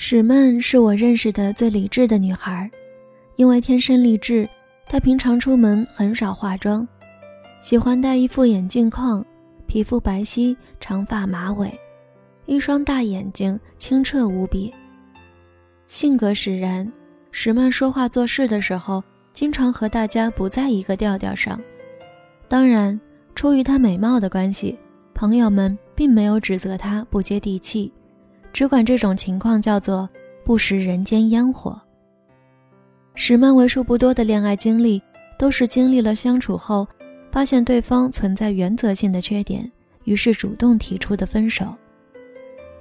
史曼是我认识的最理智的女孩，因为天生丽质，她平常出门很少化妆，喜欢戴一副眼镜框，皮肤白皙，长发马尾，一双大眼睛清澈无比。性格使然，史曼说话做事的时候，经常和大家不在一个调调上。当然，出于她美貌的关系，朋友们并没有指责她不接地气。只管这种情况叫做不食人间烟火。史曼为数不多的恋爱经历，都是经历了相处后，发现对方存在原则性的缺点，于是主动提出的分手。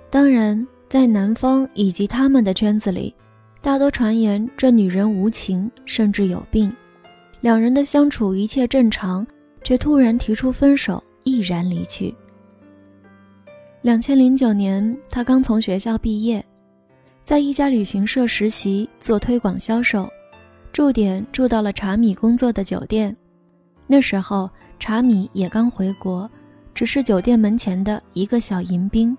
当然，在男方以及他们的圈子里，大多传言这女人无情，甚至有病。两人的相处一切正常，却突然提出分手，毅然离去。两千零九年，他刚从学校毕业，在一家旅行社实习做推广销售，住点住到了查米工作的酒店。那时候查米也刚回国，只是酒店门前的一个小迎宾。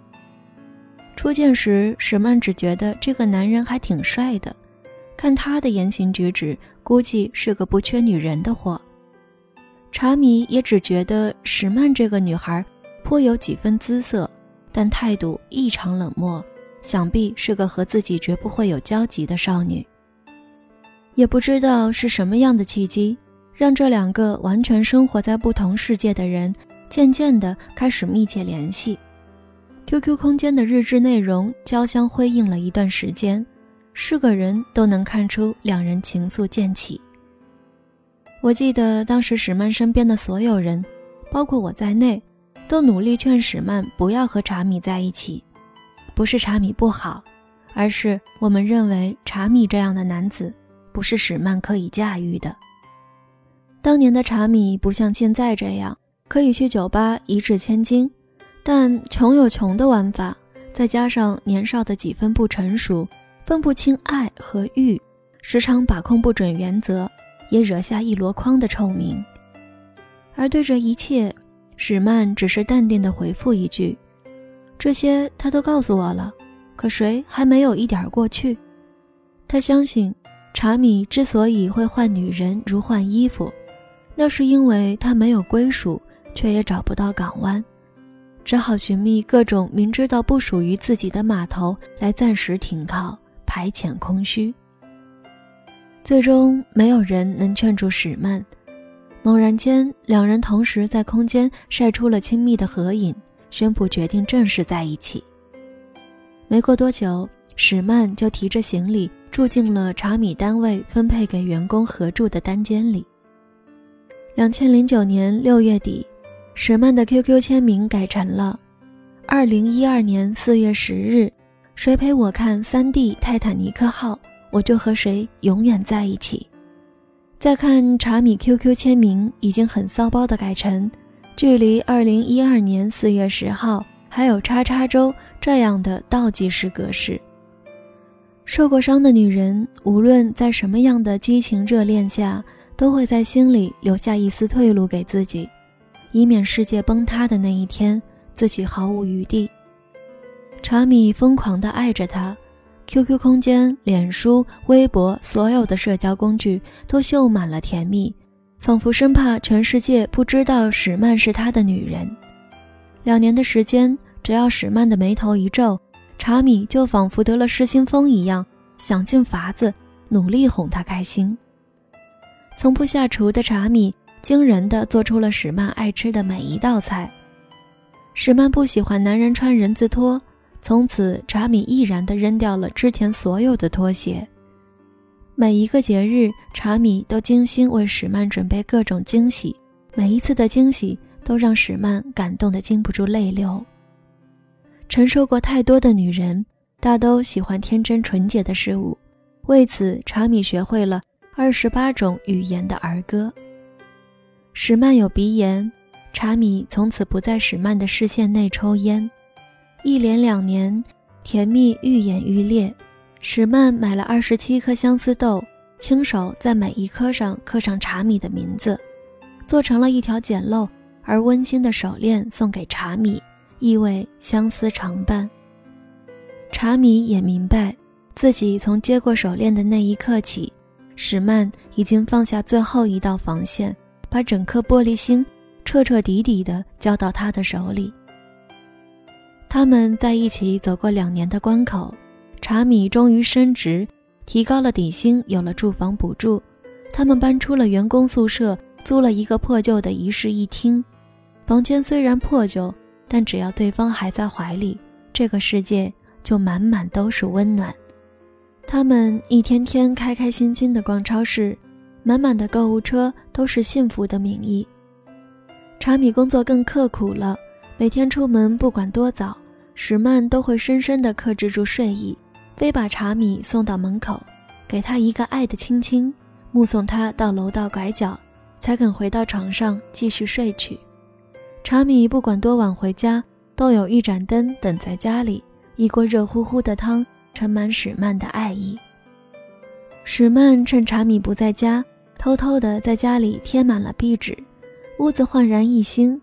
初见时，史曼只觉得这个男人还挺帅的，看他的言行举止，估计是个不缺女人的货。查米也只觉得史曼这个女孩颇有几分姿色。但态度异常冷漠，想必是个和自己绝不会有交集的少女。也不知道是什么样的契机，让这两个完全生活在不同世界的人渐渐地开始密切联系。QQ 空间的日志内容交相辉映了一段时间，是个人都能看出两人情愫渐起。我记得当时史曼身边的所有人，包括我在内。都努力劝史曼不要和查米在一起，不是查米不好，而是我们认为查米这样的男子不是史曼可以驾驭的。当年的查米不像现在这样可以去酒吧一掷千金，但穷有穷的玩法，再加上年少的几分不成熟，分不清爱和欲，时常把控不准原则，也惹下一箩筐的臭名。而对这一切。史曼只是淡定地回复一句：“这些他都告诉我了，可谁还没有一点过去？”他相信，查米之所以会换女人如换衣服，那是因为他没有归属，却也找不到港湾，只好寻觅各种明知道不属于自己的码头来暂时停靠，排遣空虚。最终，没有人能劝住史曼。猛然间，两人同时在空间晒出了亲密的合影，宣布决定正式在一起。没过多久，史曼就提着行李住进了查米单位分配给员工合住的单间里。两千零九年六月底，史曼的 QQ 签名改成了“二零一二年四月十日，谁陪我看 3D 泰坦尼克号，我就和谁永远在一起。”再看查米 QQ 签名，已经很骚包的改成“距离二零一二年四月十号还有叉叉周”这样的倒计时格式。受过伤的女人，无论在什么样的激情热恋下，都会在心里留下一丝退路给自己，以免世界崩塌的那一天，自己毫无余地。查米疯狂地爱着他。QQ 空间、脸书、微博，所有的社交工具都绣满了甜蜜，仿佛生怕全世界不知道史曼是他的女人。两年的时间，只要史曼的眉头一皱，查米就仿佛得了失心疯一样，想尽法子努力哄他开心。从不下厨的查米，惊人的做出了史曼爱吃的每一道菜。史曼不喜欢男人穿人字拖。从此，查米毅然地扔掉了之前所有的拖鞋。每一个节日，查米都精心为史曼准备各种惊喜，每一次的惊喜都让史曼感动得禁不住泪流。承受过太多的女人，大都喜欢天真纯洁的事物，为此，查米学会了二十八种语言的儿歌。史曼有鼻炎，查米从此不在史曼的视线内抽烟。一连两年，甜蜜愈演愈烈。史曼买了二十七颗相思豆，亲手在每一颗上刻上查米的名字，做成了一条简陋而温馨的手链送给查米，意味相思常伴。查米也明白，自己从接过手链的那一刻起，史曼已经放下最后一道防线，把整颗玻璃心彻彻底底地交到他的手里。他们在一起走过两年的关口，查米终于升职，提高了底薪，有了住房补助。他们搬出了员工宿舍，租了一个破旧的一室一厅。房间虽然破旧，但只要对方还在怀里，这个世界就满满都是温暖。他们一天天开开心心地逛超市，满满的购物车都是幸福的名义。查米工作更刻苦了，每天出门不管多早，史曼都会深深地克制住睡意，非把查米送到门口，给他一个爱的亲亲，目送他到楼道拐角，才肯回到床上继续睡去。查米不管多晚回家，都有一盏灯等在家里，一锅热乎乎的汤。盛满史曼的爱意。史曼趁查米不在家，偷偷的在家里贴满了壁纸，屋子焕然一新。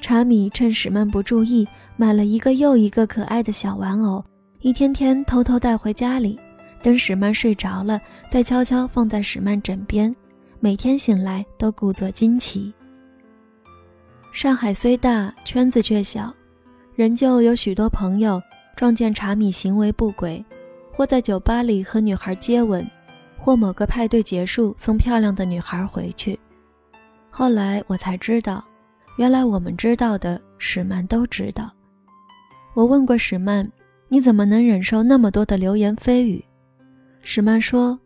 查米趁史曼不注意，买了一个又一个可爱的小玩偶，一天天偷偷带回家里，等史曼睡着了，再悄悄放在史曼枕边，每天醒来都故作惊奇。上海虽大，圈子却小，仍旧有许多朋友。撞见查米行为不轨，或在酒吧里和女孩接吻，或某个派对结束送漂亮的女孩回去。后来我才知道，原来我们知道的史曼都知道。我问过史曼：“你怎么能忍受那么多的流言蜚语？”史曼说：“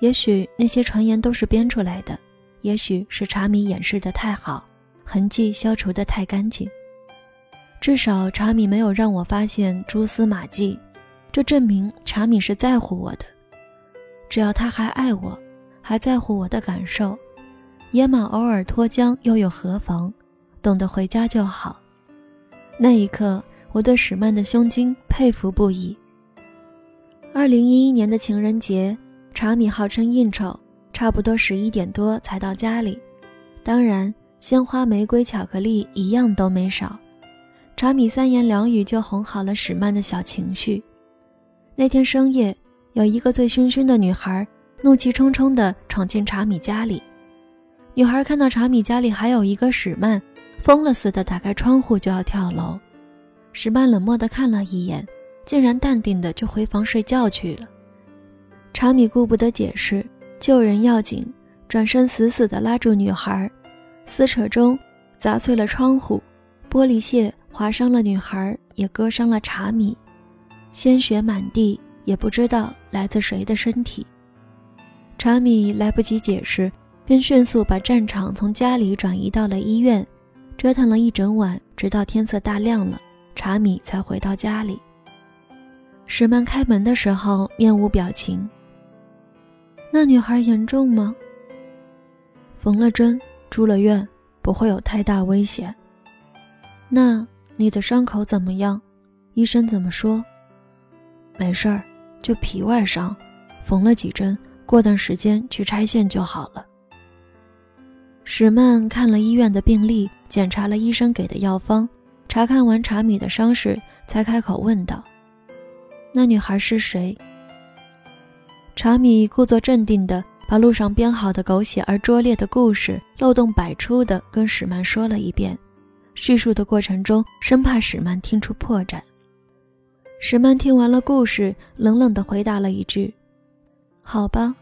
也许那些传言都是编出来的，也许是查米掩饰的太好，痕迹消除的太干净。”至少查米没有让我发现蛛丝马迹，这证明查米是在乎我的。只要他还爱我，还在乎我的感受，野马偶尔脱缰又有何妨？懂得回家就好。那一刻，我对史曼的胸襟佩服不已。二零一一年的情人节，查米号称应酬，差不多十一点多才到家里，当然，鲜花、玫瑰、巧克力一样都没少。查米三言两语就哄好了史曼的小情绪。那天深夜，有一个醉醺醺的女孩怒气冲冲地闯进查米家里。女孩看到查米家里还有一个史曼，疯了似的打开窗户就要跳楼。史曼冷漠地看了一眼，竟然淡定的就回房睡觉去了。查米顾不得解释，救人要紧，转身死死地拉住女孩，撕扯中砸碎了窗户，玻璃屑。划伤了女孩，也割伤了查米，鲜血满地，也不知道来自谁的身体。查米来不及解释，便迅速把战场从家里转移到了医院，折腾了一整晚，直到天色大亮了，查米才回到家里。石曼开门的时候面无表情。那女孩严重吗？缝了针，住了院，不会有太大危险。那。你的伤口怎么样？医生怎么说？没事儿，就皮外伤，缝了几针，过段时间去拆线就好了。史曼看了医院的病历，检查了医生给的药方，查看完查米的伤势，才开口问道：“那女孩是谁？”查米故作镇定地把路上编好的狗血而拙劣的故事，漏洞百出地跟史曼说了一遍。叙述的过程中，生怕史曼听出破绽。史曼听完了故事，冷冷地回答了一句：“好吧，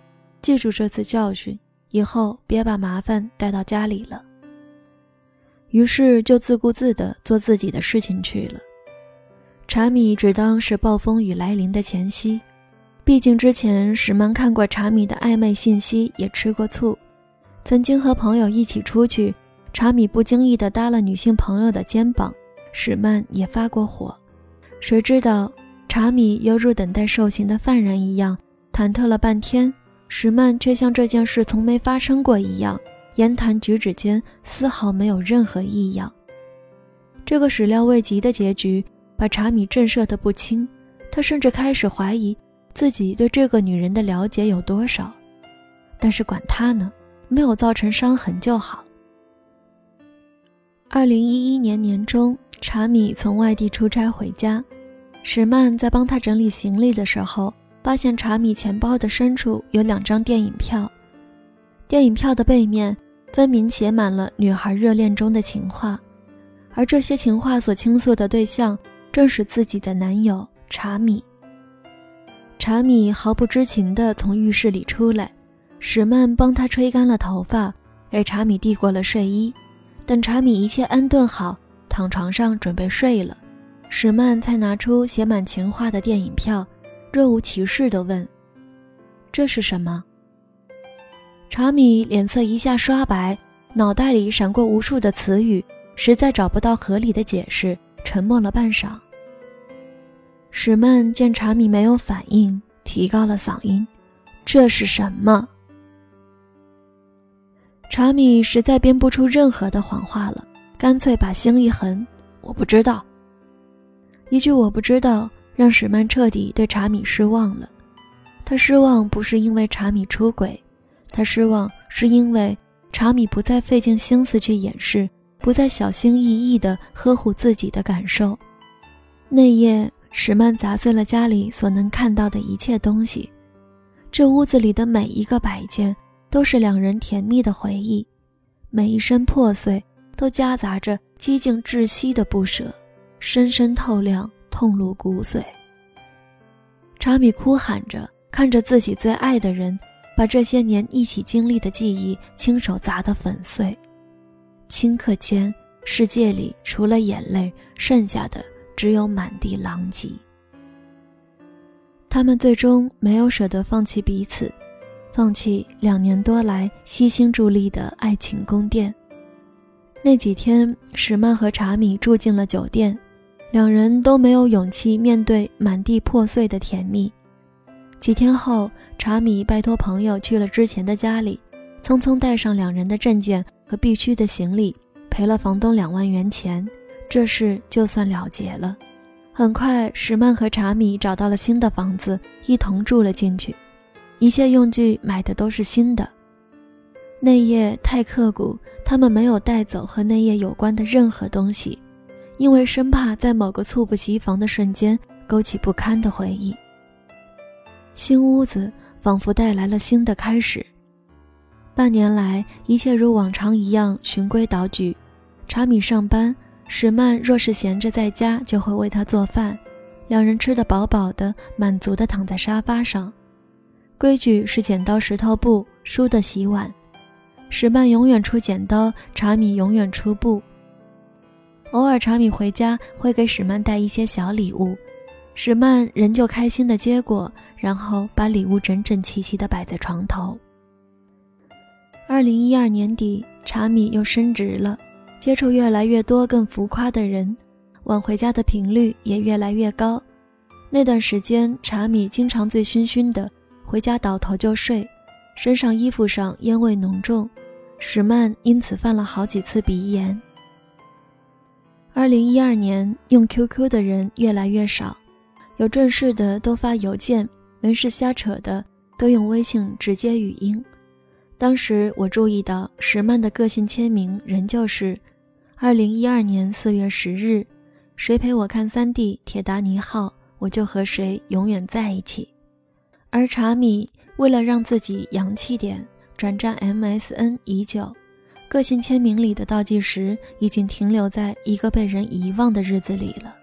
记住这次教训，以后别把麻烦带到家里了。”于是就自顾自地做自己的事情去了。查米只当是暴风雨来临的前夕，毕竟之前史曼看过查米的暧昧信息，也吃过醋，曾经和朋友一起出去。查米不经意地搭了女性朋友的肩膀，史曼也发过火。谁知道查米犹如等待受刑的犯人一样，忐忑了半天，史曼却像这件事从没发生过一样，言谈举止间丝毫没有任何异样。这个始料未及的结局把查米震慑得不轻，他甚至开始怀疑自己对这个女人的了解有多少。但是管他呢，没有造成伤痕就好。二零一一年年中，查米从外地出差回家，史曼在帮他整理行李的时候，发现查米钱包的深处有两张电影票，电影票的背面分明写满了女孩热恋中的情话，而这些情话所倾诉的对象正是自己的男友查米。查米毫不知情地从浴室里出来，史曼帮他吹干了头发，给查米递过了睡衣。等查米一切安顿好，躺床上准备睡了，史曼才拿出写满情话的电影票。若无其事地问：“这是什么？”查米脸色一下刷白，脑袋里闪过无数的词语，实在找不到合理的解释，沉默了半晌。史曼见查米没有反应，提高了嗓音：“这是什么？”查米实在编不出任何的谎话了，干脆把心一横：“我不知道。”一句“我不知道”。让史曼彻底对查米失望了。他失望不是因为查米出轨，他失望是因为查米不再费尽心思去掩饰，不再小心翼翼地呵护自己的感受。那夜，史曼砸碎了家里所能看到的一切东西，这屋子里的每一个摆件都是两人甜蜜的回忆，每一声破碎都夹杂着几近窒息的不舍，深深透亮。痛入骨髓。查米哭喊着，看着自己最爱的人，把这些年一起经历的记忆亲手砸得粉碎。顷刻间，世界里除了眼泪，剩下的只有满地狼藉。他们最终没有舍得放弃彼此，放弃两年多来悉心助力的爱情宫殿。那几天，史曼和查米住进了酒店。两人都没有勇气面对满地破碎的甜蜜。几天后，查米拜托朋友去了之前的家里，匆匆带上两人的证件和必须的行李，赔了房东两万元钱，这事就算了结了。很快，史曼和查米找到了新的房子，一同住了进去，一切用具买的都是新的。那夜太刻骨，他们没有带走和那夜有关的任何东西。因为生怕在某个猝不及防的瞬间勾起不堪的回忆，新屋子仿佛带来了新的开始。半年来，一切如往常一样循规蹈矩。查米上班，史曼若是闲着在家，就会为他做饭。两人吃得饱饱的，满足地躺在沙发上。规矩是剪刀石头布，输的洗碗。史曼永远出剪刀，查米永远出布。偶尔，查米回家会给史曼带一些小礼物，史曼仍旧开心地接过，然后把礼物整整齐齐地摆在床头。二零一二年底，查米又升职了，接触越来越多更浮夸的人，晚回家的频率也越来越高。那段时间，查米经常醉醺醺的，回家倒头就睡，身上衣服上烟味浓重，史曼因此犯了好几次鼻炎。二零一二年，用 QQ 的人越来越少，有正事的都发邮件，没事瞎扯的都用微信直接语音。当时我注意到石曼的个性签名仍旧是“二零一二年四月十日，谁陪我看三 D 铁达尼号，我就和谁永远在一起”。而查米为了让自己洋气点，转战 MSN 已久。个性签名里的倒计时已经停留在一个被人遗忘的日子里了。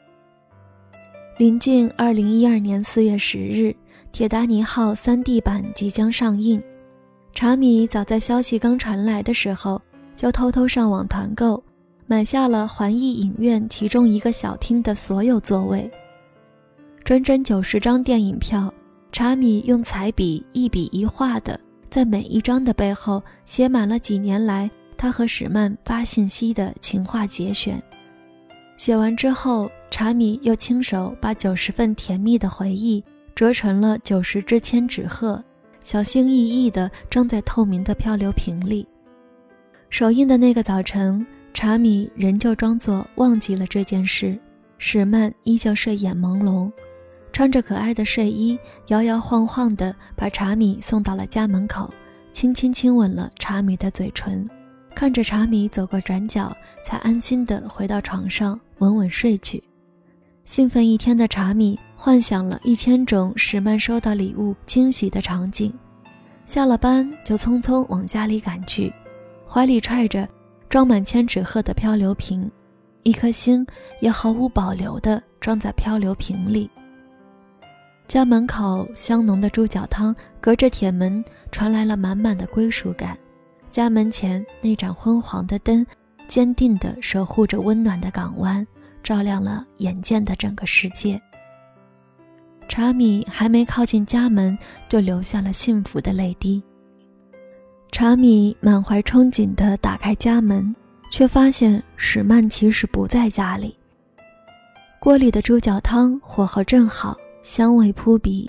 临近二零一二年四月十日，《铁达尼号》三 D 版即将上映。查米早在消息刚传来的时候，就偷偷上网团购，买下了环艺影院其中一个小厅的所有座位。整整九十张电影票，查米用彩笔一笔一画的，在每一张的背后写满了几年来。他和史曼发信息的情话节选，写完之后，查米又亲手把九十份甜蜜的回忆折成了九十支千纸鹤，小心翼翼地装在透明的漂流瓶里。首映的那个早晨，查米仍旧装作忘记了这件事，史曼依旧睡眼朦胧，穿着可爱的睡衣，摇摇晃晃地把查米送到了家门口，轻轻亲吻了查米的嘴唇。看着茶米走过转角，才安心地回到床上，稳稳睡去。兴奋一天的茶米幻想了一千种史曼收到礼物惊喜的场景，下了班就匆匆往家里赶去，怀里揣着装满千纸鹤的漂流瓶，一颗心也毫无保留地装在漂流瓶里。家门口香浓的猪脚汤，隔着铁门传来了满满的归属感。家门前那盏昏黄的灯，坚定地守护着温暖的港湾，照亮了眼见的整个世界。查米还没靠近家门，就流下了幸福的泪滴。查米满怀憧憬地打开家门，却发现史曼其实不在家里。锅里的猪脚汤火候正好。香味扑鼻。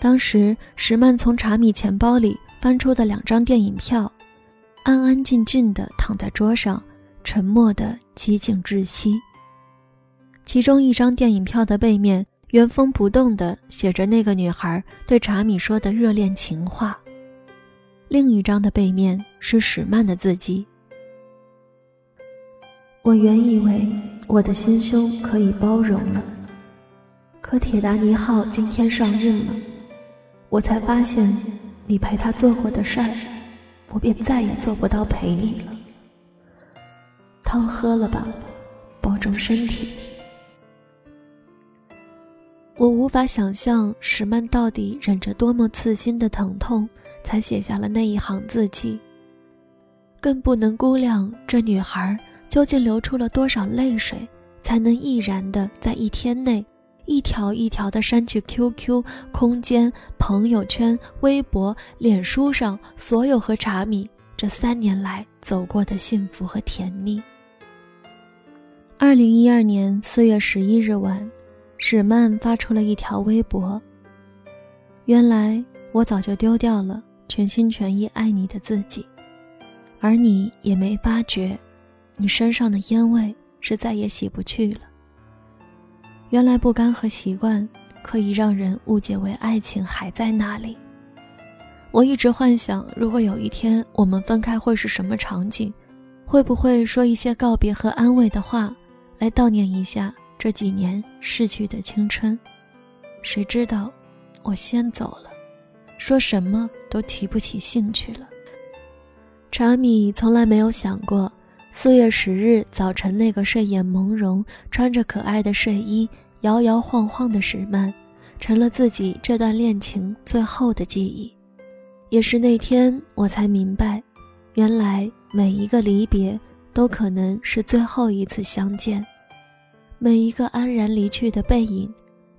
当时，史曼从查米钱包里翻出的两张电影票，安安静静地躺在桌上，沉默的几近窒息。其中一张电影票的背面原封不动地写着那个女孩对茶米说的热恋情话，另一张的背面是史曼的字迹。我原以为我的心胸可以包容了。可《铁达尼号》今天上映了，我才发现你陪他做过的事儿，我便再也做不到陪你了。汤喝了吧，保重身体。我无法想象史曼到底忍着多么刺心的疼痛，才写下了那一行字迹，更不能估量这女孩究竟流出了多少泪水，才能毅然的在一天内。一条一条的删去 QQ、空间、朋友圈、微博、脸书上所有和茶米这三年来走过的幸福和甜蜜。二零一二年四月十一日晚，史曼发出了一条微博：“原来我早就丢掉了全心全意爱你的自己，而你也没发觉，你身上的烟味是再也洗不去了。”原来不甘和习惯可以让人误解为爱情还在那里。我一直幻想，如果有一天我们分开会是什么场景，会不会说一些告别和安慰的话，来悼念一下这几年逝去的青春。谁知道，我先走了，说什么都提不起兴趣了。查米从来没有想过。四月十日早晨，那个睡眼朦胧、穿着可爱的睡衣、摇摇晃晃的石曼，成了自己这段恋情最后的记忆。也是那天，我才明白，原来每一个离别都可能是最后一次相见，每一个安然离去的背影，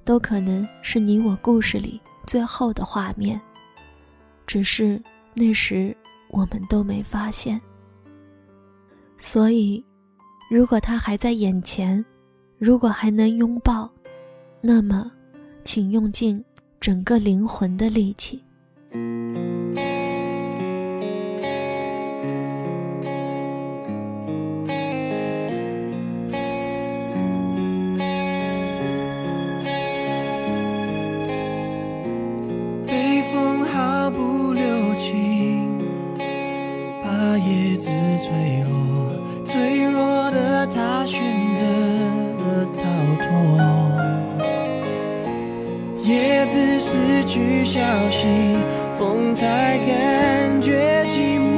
都可能是你我故事里最后的画面。只是那时我们都没发现。所以，如果他还在眼前，如果还能拥抱，那么，请用尽整个灵魂的力气。北风毫不留情，把叶子吹落，脆弱的他。失去消息，风才感觉寂寞。